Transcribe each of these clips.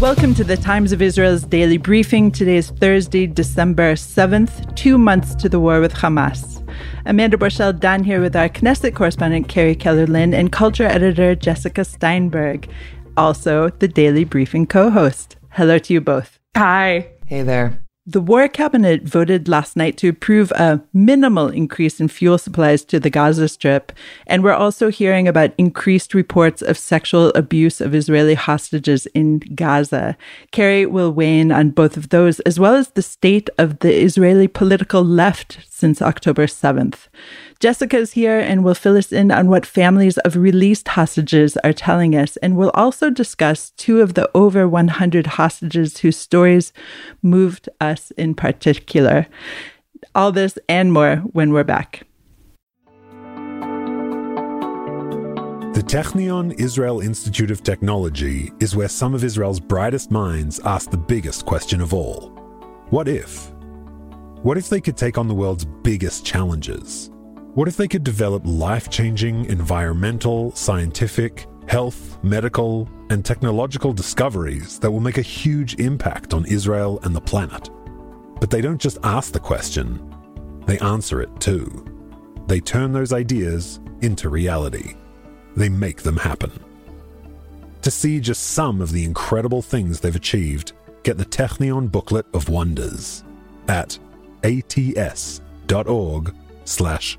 Welcome to the Times of Israel's daily briefing. Today is Thursday, December 7th, two months to the war with Hamas. Amanda Borschel Dan here with our Knesset correspondent Carrie Keller Lynn and culture editor Jessica Steinberg, also the daily briefing co host. Hello to you both. Hi. Hey there. The War Cabinet voted last night to approve a minimal increase in fuel supplies to the Gaza Strip. And we're also hearing about increased reports of sexual abuse of Israeli hostages in Gaza. Carrie will weigh in on both of those, as well as the state of the Israeli political left since October 7th. Jessica is here and will fill us in on what families of released hostages are telling us. And we'll also discuss two of the over 100 hostages whose stories moved us in particular. All this and more when we're back. The Technion Israel Institute of Technology is where some of Israel's brightest minds ask the biggest question of all What if? What if they could take on the world's biggest challenges? What if they could develop life changing environmental, scientific, health, medical, and technological discoveries that will make a huge impact on Israel and the planet? But they don't just ask the question, they answer it too. They turn those ideas into reality. They make them happen. To see just some of the incredible things they've achieved, get the Technion Booklet of Wonders at ats.org slash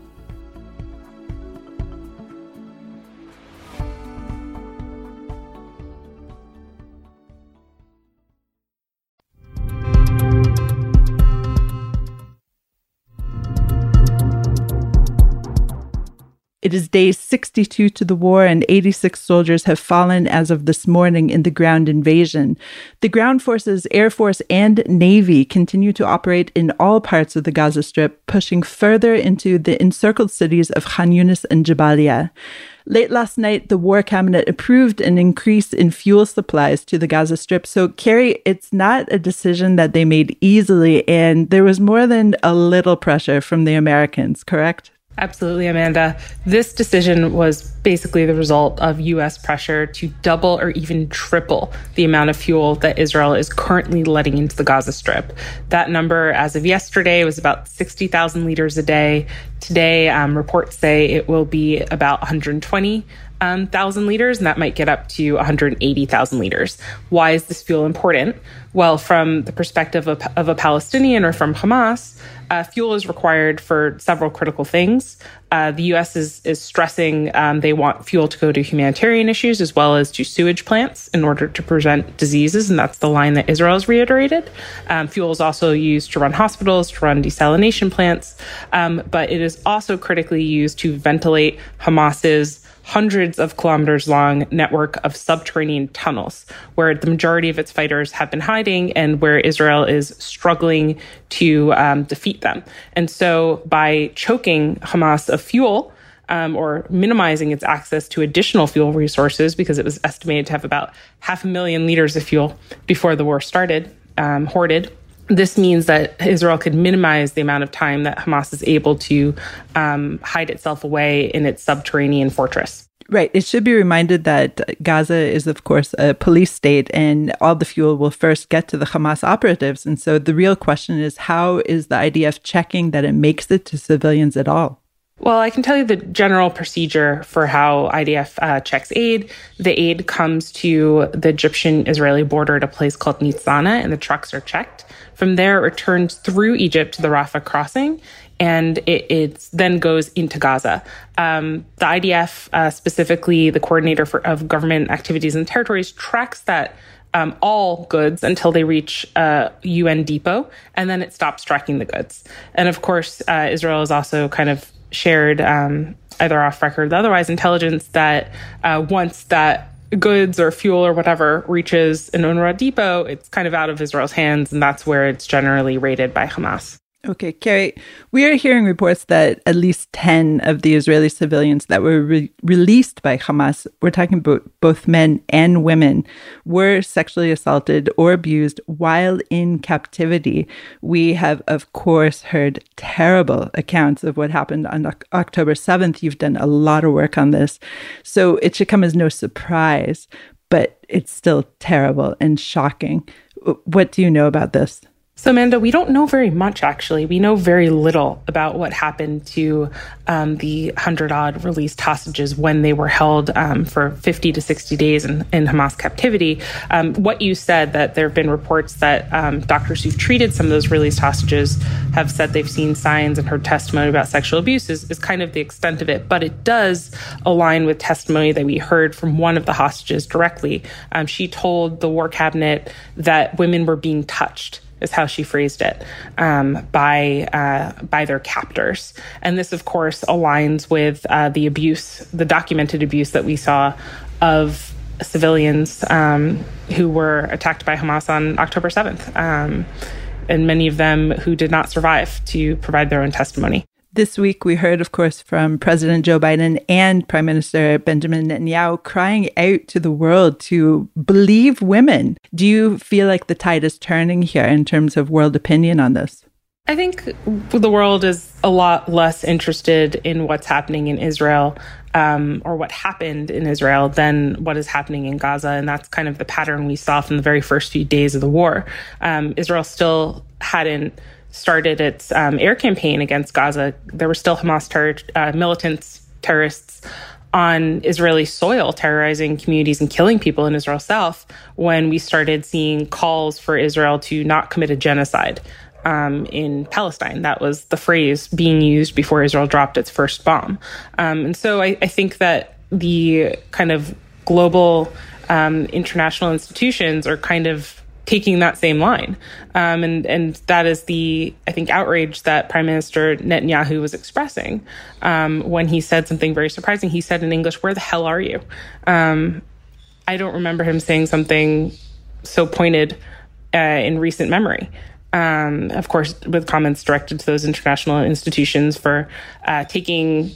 It is day 62 to the war, and 86 soldiers have fallen as of this morning in the ground invasion. The ground forces, Air Force, and Navy continue to operate in all parts of the Gaza Strip, pushing further into the encircled cities of Khan Yunis and Jabalia. Late last night, the War Cabinet approved an increase in fuel supplies to the Gaza Strip. So, Carrie, it's not a decision that they made easily, and there was more than a little pressure from the Americans, correct? Absolutely, Amanda. This decision was basically the result of U.S. pressure to double or even triple the amount of fuel that Israel is currently letting into the Gaza Strip. That number, as of yesterday, was about 60,000 liters a day. Today, um, reports say it will be about 120 um, thousand liters, and that might get up to 180,000 liters. Why is this fuel important? Well, from the perspective of, of a Palestinian or from Hamas, uh, fuel is required for several critical things. Uh, the U.S. is is stressing um, they want fuel to go to humanitarian issues as well as to sewage plants in order to prevent diseases, and that's the line that Israel has reiterated. Um, fuel is also used to run hospitals, to run desalination plants, um, but it is also critically used to ventilate Hamas's hundreds of kilometers long network of subterranean tunnels where the majority of its fighters have been hiding and where Israel is struggling to um, defeat them. And so by choking Hamas of fuel, um, or minimizing its access to additional fuel resources because it was estimated to have about half a million liters of fuel before the war started, um, hoarded this means that Israel could minimize the amount of time that Hamas is able to um, hide itself away in its subterranean fortress. Right. It should be reminded that Gaza is, of course, a police state, and all the fuel will first get to the Hamas operatives. And so the real question is how is the IDF checking that it makes it to civilians at all? Well, I can tell you the general procedure for how IDF uh, checks aid. The aid comes to the Egyptian Israeli border at a place called Nitzana, and the trucks are checked. From there, it returns through Egypt to the Rafah crossing, and it, then goes into Gaza. Um, the IDF, uh, specifically the coordinator for, of government activities and territories, tracks that um, all goods until they reach a uh, UN depot, and then it stops tracking the goods. And of course, uh, Israel has also kind of shared um, either off record, otherwise intelligence that uh, once that goods or fuel or whatever reaches an UNRWA depot, it's kind of out of Israel's hands, and that's where it's generally raided by Hamas. Okay, Carrie, we are hearing reports that at least 10 of the Israeli civilians that were re- released by Hamas, we're talking about both men and women, were sexually assaulted or abused while in captivity. We have, of course, heard terrible accounts of what happened on o- October 7th. You've done a lot of work on this. So it should come as no surprise, but it's still terrible and shocking. What do you know about this? So, Amanda, we don't know very much, actually. We know very little about what happened to um, the 100 odd released hostages when they were held um, for 50 to 60 days in, in Hamas captivity. Um, what you said that there have been reports that um, doctors who've treated some of those released hostages have said they've seen signs and heard testimony about sexual abuse is, is kind of the extent of it. But it does align with testimony that we heard from one of the hostages directly. Um, she told the war cabinet that women were being touched is how she phrased it um, by uh, by their captors, and this, of course, aligns with uh, the abuse, the documented abuse that we saw of civilians um, who were attacked by Hamas on October seventh, um, and many of them who did not survive to provide their own testimony. This week, we heard, of course, from President Joe Biden and Prime Minister Benjamin Netanyahu crying out to the world to believe women. Do you feel like the tide is turning here in terms of world opinion on this? I think the world is a lot less interested in what's happening in Israel um, or what happened in Israel than what is happening in Gaza. And that's kind of the pattern we saw from the very first few days of the war. Um, Israel still hadn't started its um, air campaign against Gaza, there were still Hamas ter- uh, militants, terrorists on Israeli soil terrorizing communities and killing people in Israel South when we started seeing calls for Israel to not commit a genocide um, in Palestine. That was the phrase being used before Israel dropped its first bomb. Um, and so I, I, think that the kind of global um, international institutions are kind of taking that same line. Um, and, and that is the, I think, outrage that Prime Minister Netanyahu was expressing um, when he said something very surprising. He said in English, Where the hell are you? Um, I don't remember him saying something so pointed uh, in recent memory. Um, of course, with comments directed to those international institutions for uh, taking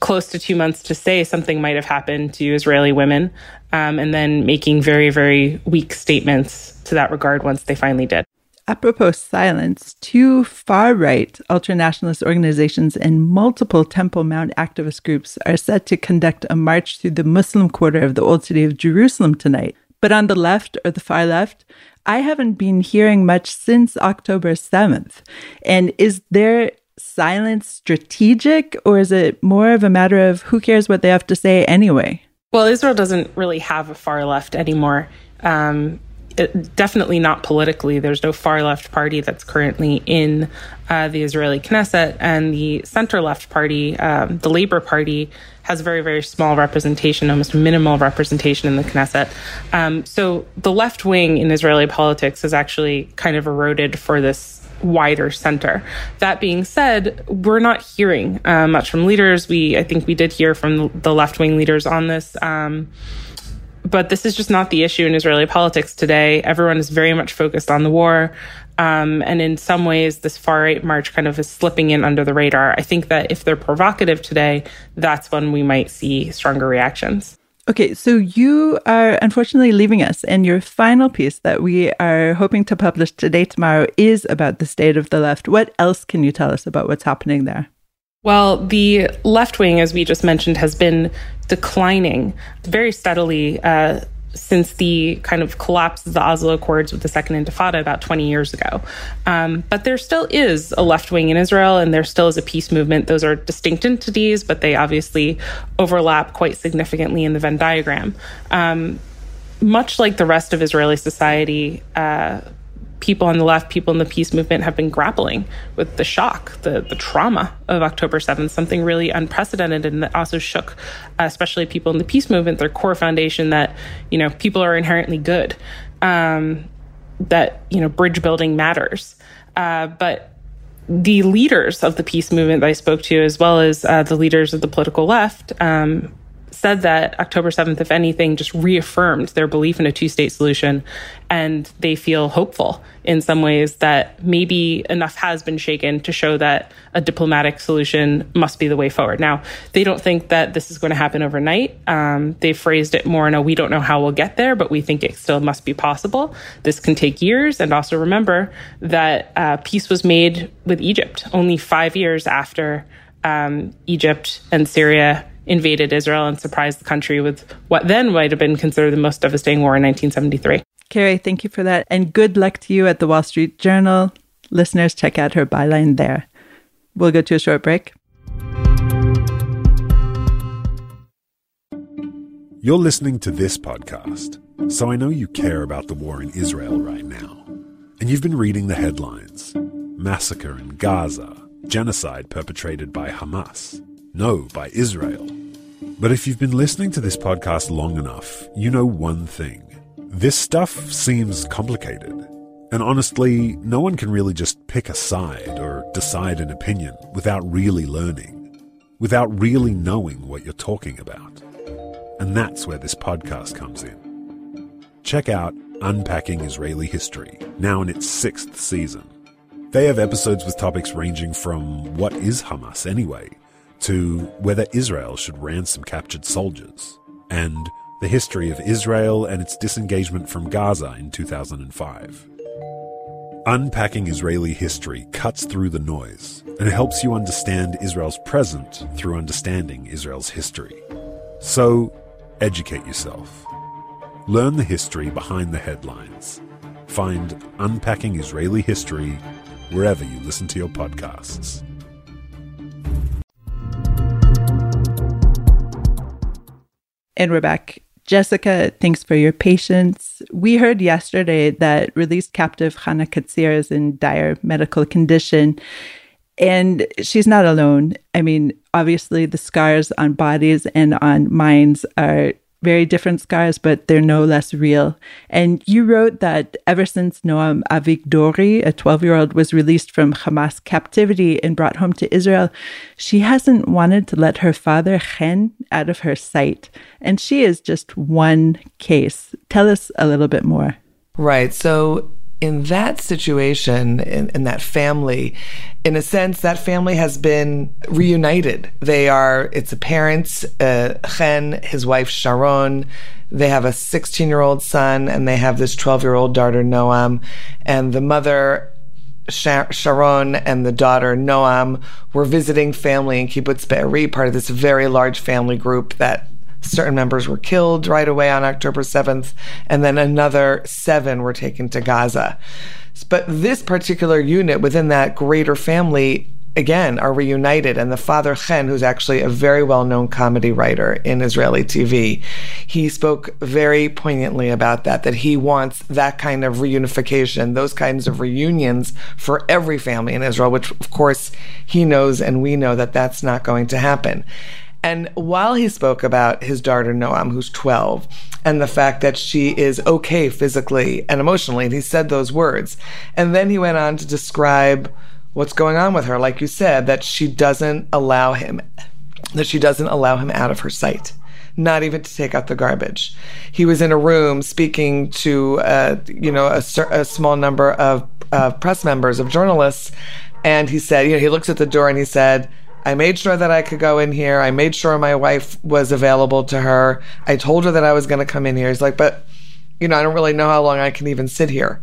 close to two months to say something might have happened to Israeli women, um, and then making very, very weak statements to that regard once they finally did. Apropos silence, two far right ultranationalist organizations and multiple Temple Mount activist groups are set to conduct a march through the Muslim quarter of the Old City of Jerusalem tonight. But on the left or the far left, I haven't been hearing much since October 7th. And is there silence strategic or is it more of a matter of who cares what they have to say anyway? Well, Israel doesn't really have a far left anymore. Um, it, definitely not politically. There's no far left party that's currently in uh, the Israeli Knesset, and the center left party, um, the Labor Party, has very, very small representation, almost minimal representation in the Knesset. Um, so the left wing in Israeli politics has actually kind of eroded for this wider center. That being said, we're not hearing uh, much from leaders. We, I think, we did hear from the left wing leaders on this. Um, but this is just not the issue in Israeli politics today. Everyone is very much focused on the war. Um, and in some ways, this far right march kind of is slipping in under the radar. I think that if they're provocative today, that's when we might see stronger reactions. Okay, so you are unfortunately leaving us, and your final piece that we are hoping to publish today, tomorrow, is about the state of the left. What else can you tell us about what's happening there? Well, the left wing, as we just mentioned, has been declining very steadily uh, since the kind of collapse of the Oslo Accords with the Second Intifada about 20 years ago. Um, but there still is a left wing in Israel, and there still is a peace movement. Those are distinct entities, but they obviously overlap quite significantly in the Venn diagram. Um, much like the rest of Israeli society, uh, people on the left, people in the peace movement have been grappling with the shock, the, the trauma of October 7th, something really unprecedented and that also shook, uh, especially people in the peace movement, their core foundation that, you know, people are inherently good, um, that, you know, bridge building matters. Uh, but the leaders of the peace movement that I spoke to, as well as uh, the leaders of the political left, um, said that October 7th, if anything, just reaffirmed their belief in a two state solution. And they feel hopeful in some ways that maybe enough has been shaken to show that a diplomatic solution must be the way forward. Now, they don't think that this is going to happen overnight. Um, they phrased it more in a we don't know how we'll get there, but we think it still must be possible. This can take years. And also remember that uh, peace was made with Egypt only five years after um, Egypt and Syria invaded Israel and surprised the country with what then might have been considered the most devastating war in 1973. Carrie, thank you for that. And good luck to you at the Wall Street Journal. Listeners, check out her byline there. We'll go to a short break. You're listening to this podcast, so I know you care about the war in Israel right now. And you've been reading the headlines massacre in Gaza, genocide perpetrated by Hamas. No, by Israel. But if you've been listening to this podcast long enough, you know one thing. This stuff seems complicated. And honestly, no one can really just pick a side or decide an opinion without really learning, without really knowing what you're talking about. And that's where this podcast comes in. Check out Unpacking Israeli History, now in its sixth season. They have episodes with topics ranging from what is Hamas anyway, to whether Israel should ransom captured soldiers, and the history of Israel and its disengagement from Gaza in 2005. Unpacking Israeli history cuts through the noise and helps you understand Israel's present through understanding Israel's history. So, educate yourself. Learn the history behind the headlines. Find Unpacking Israeli History wherever you listen to your podcasts. And we're back. Jessica, thanks for your patience. We heard yesterday that released captive Hana Katzir is in dire medical condition. And she's not alone. I mean, obviously, the scars on bodies and on minds are very different scars, but they're no less real. And you wrote that ever since Noam Avigdori, a 12 year old, was released from Hamas captivity and brought home to Israel, she hasn't wanted to let her father, Chen, out of her sight. And she is just one case. Tell us a little bit more. Right. So in that situation, in, in, that family, in a sense, that family has been reunited. They are, it's a parents, uh, Chen, his wife Sharon. They have a 16 year old son and they have this 12 year old daughter, Noam. And the mother, Sharon, and the daughter, Noam, were visiting family in Kibbutz Be'eri, part of this very large family group that certain members were killed right away on October 7th, and then another seven were taken to Gaza. But this particular unit within that greater family again are reunited and the father chen who's actually a very well-known comedy writer in israeli tv he spoke very poignantly about that that he wants that kind of reunification those kinds of reunions for every family in israel which of course he knows and we know that that's not going to happen and while he spoke about his daughter Noam, who's 12, and the fact that she is okay physically and emotionally, and he said those words, and then he went on to describe what's going on with her, like you said, that she doesn't allow him, that she doesn't allow him out of her sight not even to take out the garbage. He was in a room speaking to, uh, you know, a, a, small number of uh, press members, of journalists, and he said, you know, he looks at the door and he said, I made sure that I could go in here. I made sure my wife was available to her. I told her that I was going to come in here. He's like, but, you know, I don't really know how long I can even sit here.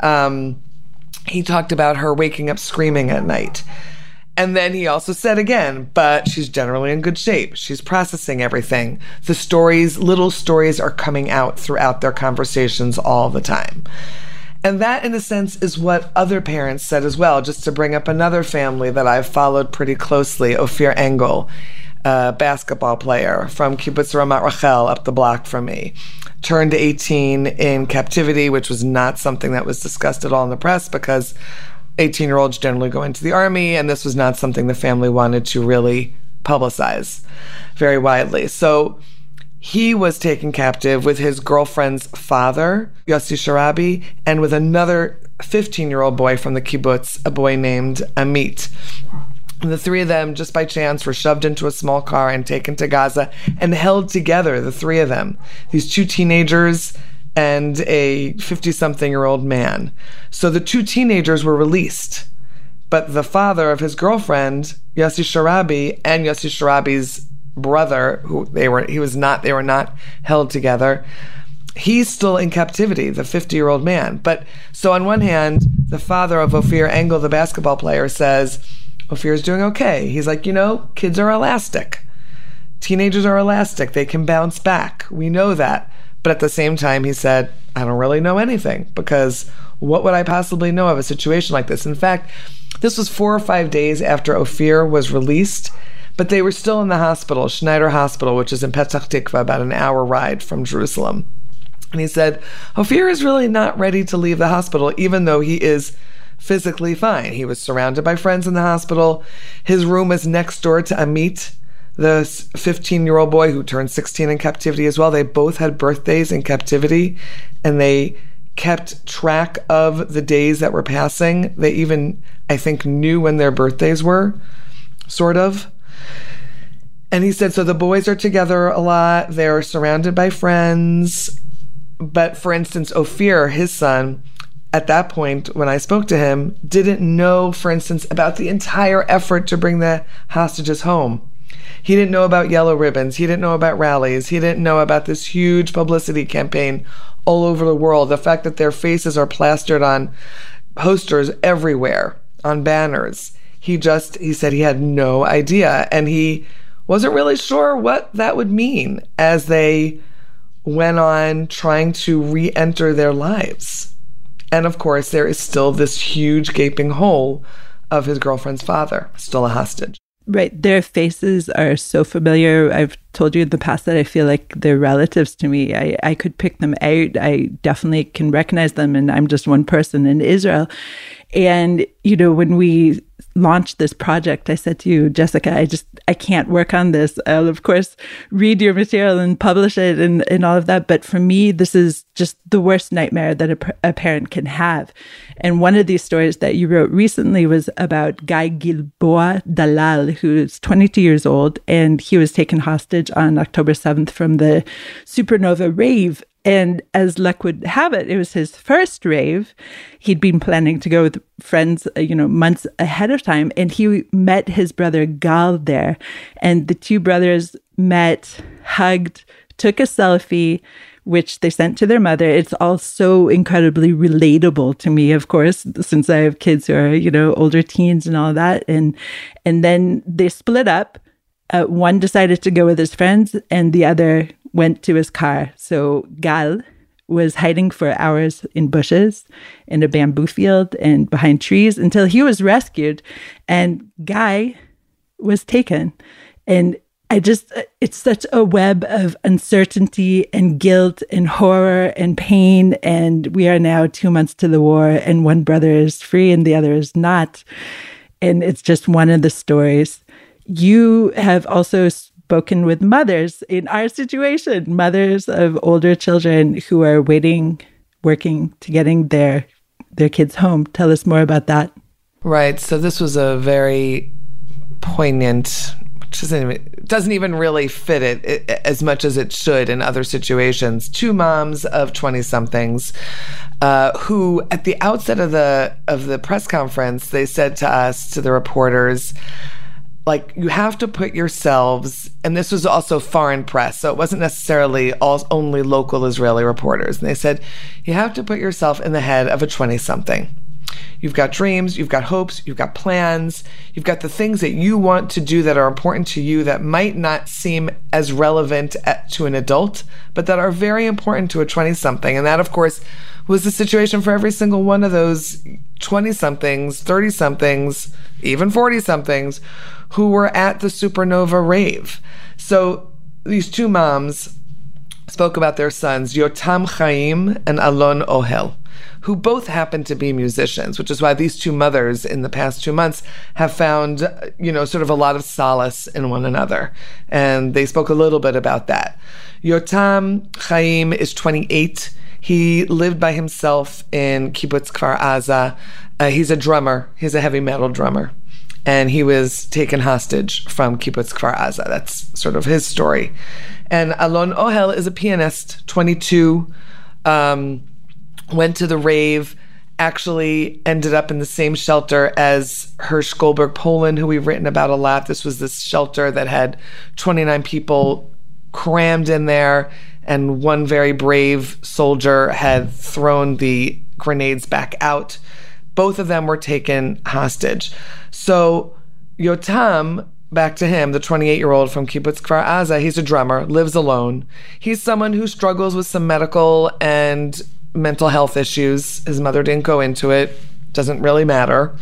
Um, he talked about her waking up screaming at night. And then he also said again, but she's generally in good shape. She's processing everything. The stories, little stories are coming out throughout their conversations all the time. And that, in a sense, is what other parents said as well. Just to bring up another family that I've followed pretty closely, Ophir Engel, a basketball player from Kibbutz Ramat Rachel up the block from me, turned 18 in captivity, which was not something that was discussed at all in the press because 18 year olds generally go into the army, and this was not something the family wanted to really publicize very widely. So he was taken captive with his girlfriend's father, Yossi Sharabi, and with another 15 year old boy from the kibbutz, a boy named Amit. The three of them, just by chance, were shoved into a small car and taken to Gaza and held together, the three of them. These two teenagers and a 50 something year old man. So the two teenagers were released. But the father of his girlfriend, Yossi Sharabi, and Yossi Sharabi's brother, who they were, he was not, they were not held together. He's still in captivity, the 50 year old man. But so on one hand, the father of Ophir Engel, the basketball player, says, Ophir's doing okay. He's like, you know, kids are elastic. Teenagers are elastic. They can bounce back. We know that. But at the same time, he said, I don't really know anything because what would I possibly know of a situation like this? In fact, this was four or five days after Ophir was released, but they were still in the hospital, Schneider Hospital, which is in Petach Tikva, about an hour ride from Jerusalem. And he said, Ophir is really not ready to leave the hospital, even though he is physically fine. He was surrounded by friends in the hospital. His room is next door to Amit, the 15 year old boy who turned 16 in captivity as well. They both had birthdays in captivity and they kept track of the days that were passing. They even, I think, knew when their birthdays were, sort of. And he said, so the boys are together a lot. They're surrounded by friends. But for instance, Ophir, his son, at that point, when I spoke to him, didn't know, for instance, about the entire effort to bring the hostages home. He didn't know about yellow ribbons. He didn't know about rallies. He didn't know about this huge publicity campaign all over the world. The fact that their faces are plastered on posters everywhere, on banners. He just, he said he had no idea. And he wasn't really sure what that would mean as they went on trying to re enter their lives. And of course, there is still this huge gaping hole of his girlfriend's father, still a hostage. Right. Their faces are so familiar. I've told you in the past that I feel like they're relatives to me. I, I could pick them out. I definitely can recognize them. And I'm just one person in Israel. And, you know, when we launched this project, I said to you, Jessica, I just, I can't work on this. I'll, of course, read your material and publish it and, and all of that. But for me, this is just the worst nightmare that a, a parent can have. And one of these stories that you wrote recently was about Guy Gilboa Dalal, who's 22 years old, and he was taken hostage on October 7th from the supernova rave and as luck would have it, it was his first rave. He'd been planning to go with friends, uh, you know, months ahead of time. And he met his brother Gal there. And the two brothers met, hugged, took a selfie, which they sent to their mother. It's all so incredibly relatable to me, of course, since I have kids who are, you know, older teens and all that. And, and then they split up. Uh, one decided to go with his friends and the other went to his car. So Gal was hiding for hours in bushes, in a bamboo field, and behind trees until he was rescued. And Guy was taken. And I just, it's such a web of uncertainty and guilt and horror and pain. And we are now two months to the war, and one brother is free and the other is not. And it's just one of the stories. You have also spoken with mothers in our situation, mothers of older children who are waiting, working to getting their their kids home. Tell us more about that. Right. So this was a very poignant doesn't even, doesn't even really fit it, it, as much as it should in other situations. Two moms of twenty somethings, uh, who at the outset of the of the press conference, they said to us to the reporters, like you have to put yourselves and this was also foreign press so it wasn't necessarily all only local israeli reporters. And they said you have to put yourself in the head of a 20 something you've got dreams you've got hopes you've got plans you've got the things that you want to do that are important to you that might not seem as relevant to an adult but that are very important to a 20 something and that of course was the situation for every single one of those 20 somethings 30 somethings even 40 somethings who were at the supernova rave. So these two moms spoke about their sons, Yotam Chaim and Alon Ohel, who both happen to be musicians, which is why these two mothers in the past two months have found, you know, sort of a lot of solace in one another. And they spoke a little bit about that. Yotam Chaim is 28. He lived by himself in Kibbutz Kfar Aza. Uh, he's a drummer. He's a heavy metal drummer and he was taken hostage from Kibbutz Kfar Aza. That's sort of his story. And Alon Ohel is a pianist, 22, um, went to the rave, actually ended up in the same shelter as Hersh Goldberg Polin, who we've written about a lot. This was this shelter that had 29 people crammed in there, and one very brave soldier had thrown the grenades back out. Both of them were taken hostage. So Yotam, back to him, the 28 year old from Kibbutz Kfar Aza, he's a drummer, lives alone. He's someone who struggles with some medical and mental health issues. His mother didn't go into it, doesn't really matter.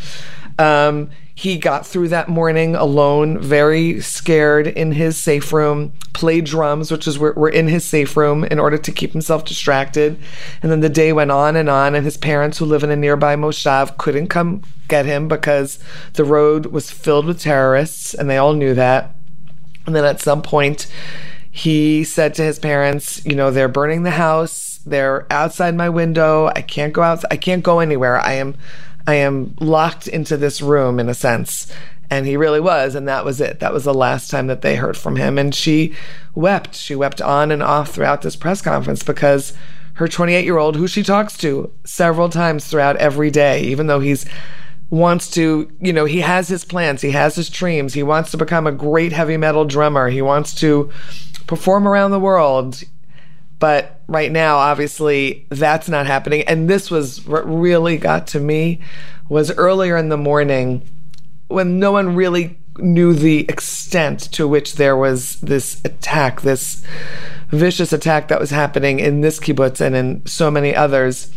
Um, he got through that morning alone, very scared in his safe room, played drums, which is where we're in his safe room in order to keep himself distracted. And then the day went on and on, and his parents, who live in a nearby moshav, couldn't come get him because the road was filled with terrorists, and they all knew that. And then at some point, he said to his parents, You know, they're burning the house, they're outside my window, I can't go out, I can't go anywhere. I am I am locked into this room in a sense. And he really was. And that was it. That was the last time that they heard from him. And she wept. She wept on and off throughout this press conference because her 28 year old, who she talks to several times throughout every day, even though he's wants to, you know, he has his plans, he has his dreams, he wants to become a great heavy metal drummer, he wants to perform around the world. But right now, obviously, that's not happening. And this was what really got to me was earlier in the morning when no one really knew the extent to which there was this attack, this vicious attack that was happening in this kibbutz and in so many others.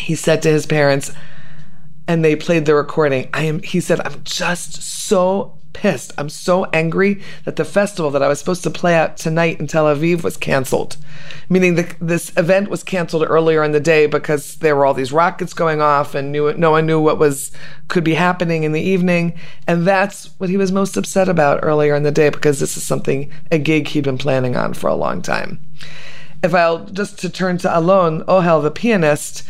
He said to his parents, and they played the recording. I am, he said, I'm just so pissed. I'm so angry that the festival that I was supposed to play at tonight in Tel Aviv was canceled. Meaning the, this event was canceled earlier in the day because there were all these rockets going off and knew, no one knew what was could be happening in the evening. And that's what he was most upset about earlier in the day because this is something, a gig he'd been planning on for a long time. If I'll just to turn to Alon oh Ohel, the pianist,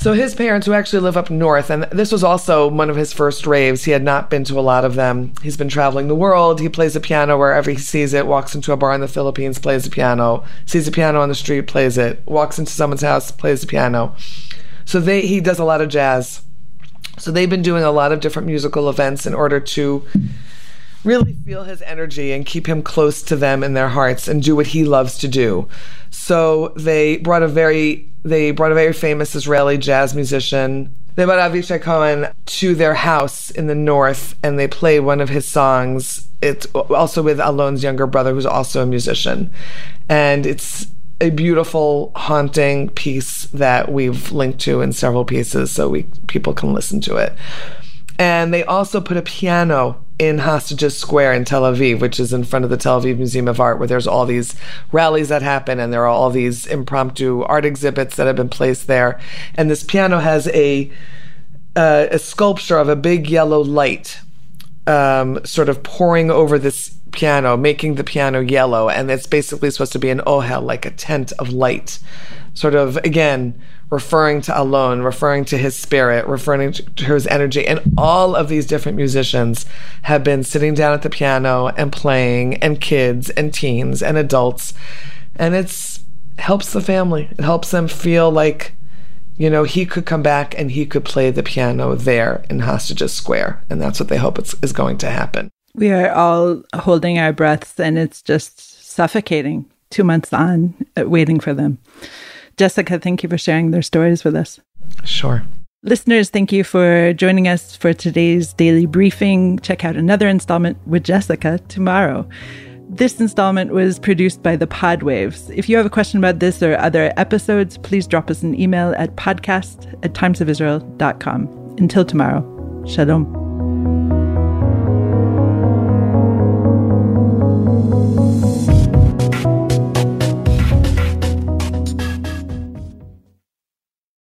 so his parents, who actually live up north, and this was also one of his first raves. He had not been to a lot of them. He's been traveling the world. He plays the piano wherever he sees it. Walks into a bar in the Philippines, plays the piano. Sees a piano on the street, plays it. Walks into someone's house, plays the piano. So they he does a lot of jazz. So they've been doing a lot of different musical events in order to really feel his energy and keep him close to them in their hearts and do what he loves to do. So they brought a very they brought a very famous Israeli jazz musician. They brought Avishai Cohen to their house in the north and they played one of his songs. It's also with Alon's younger brother who's also a musician. And it's a beautiful, haunting piece that we've linked to in several pieces so we people can listen to it. And they also put a piano in Hostages Square in Tel Aviv, which is in front of the Tel Aviv Museum of Art, where there's all these rallies that happen and there are all these impromptu art exhibits that have been placed there. And this piano has a uh, a sculpture of a big yellow light um, sort of pouring over this piano, making the piano yellow. And it's basically supposed to be an ohel, like a tent of light. Sort of, again, referring to Alon, referring to his spirit, referring to his energy. And all of these different musicians have been sitting down at the piano and playing, and kids and teens and adults. And it's helps the family. It helps them feel like, you know, he could come back and he could play the piano there in Hostages Square. And that's what they hope is going to happen. We are all holding our breaths and it's just suffocating two months on, uh, waiting for them. Jessica, thank you for sharing their stories with us. Sure. Listeners, thank you for joining us for today's daily briefing. Check out another installment with Jessica tomorrow. This installment was produced by the Podwaves. If you have a question about this or other episodes, please drop us an email at podcast at timesofisrael.com. Until tomorrow, shalom.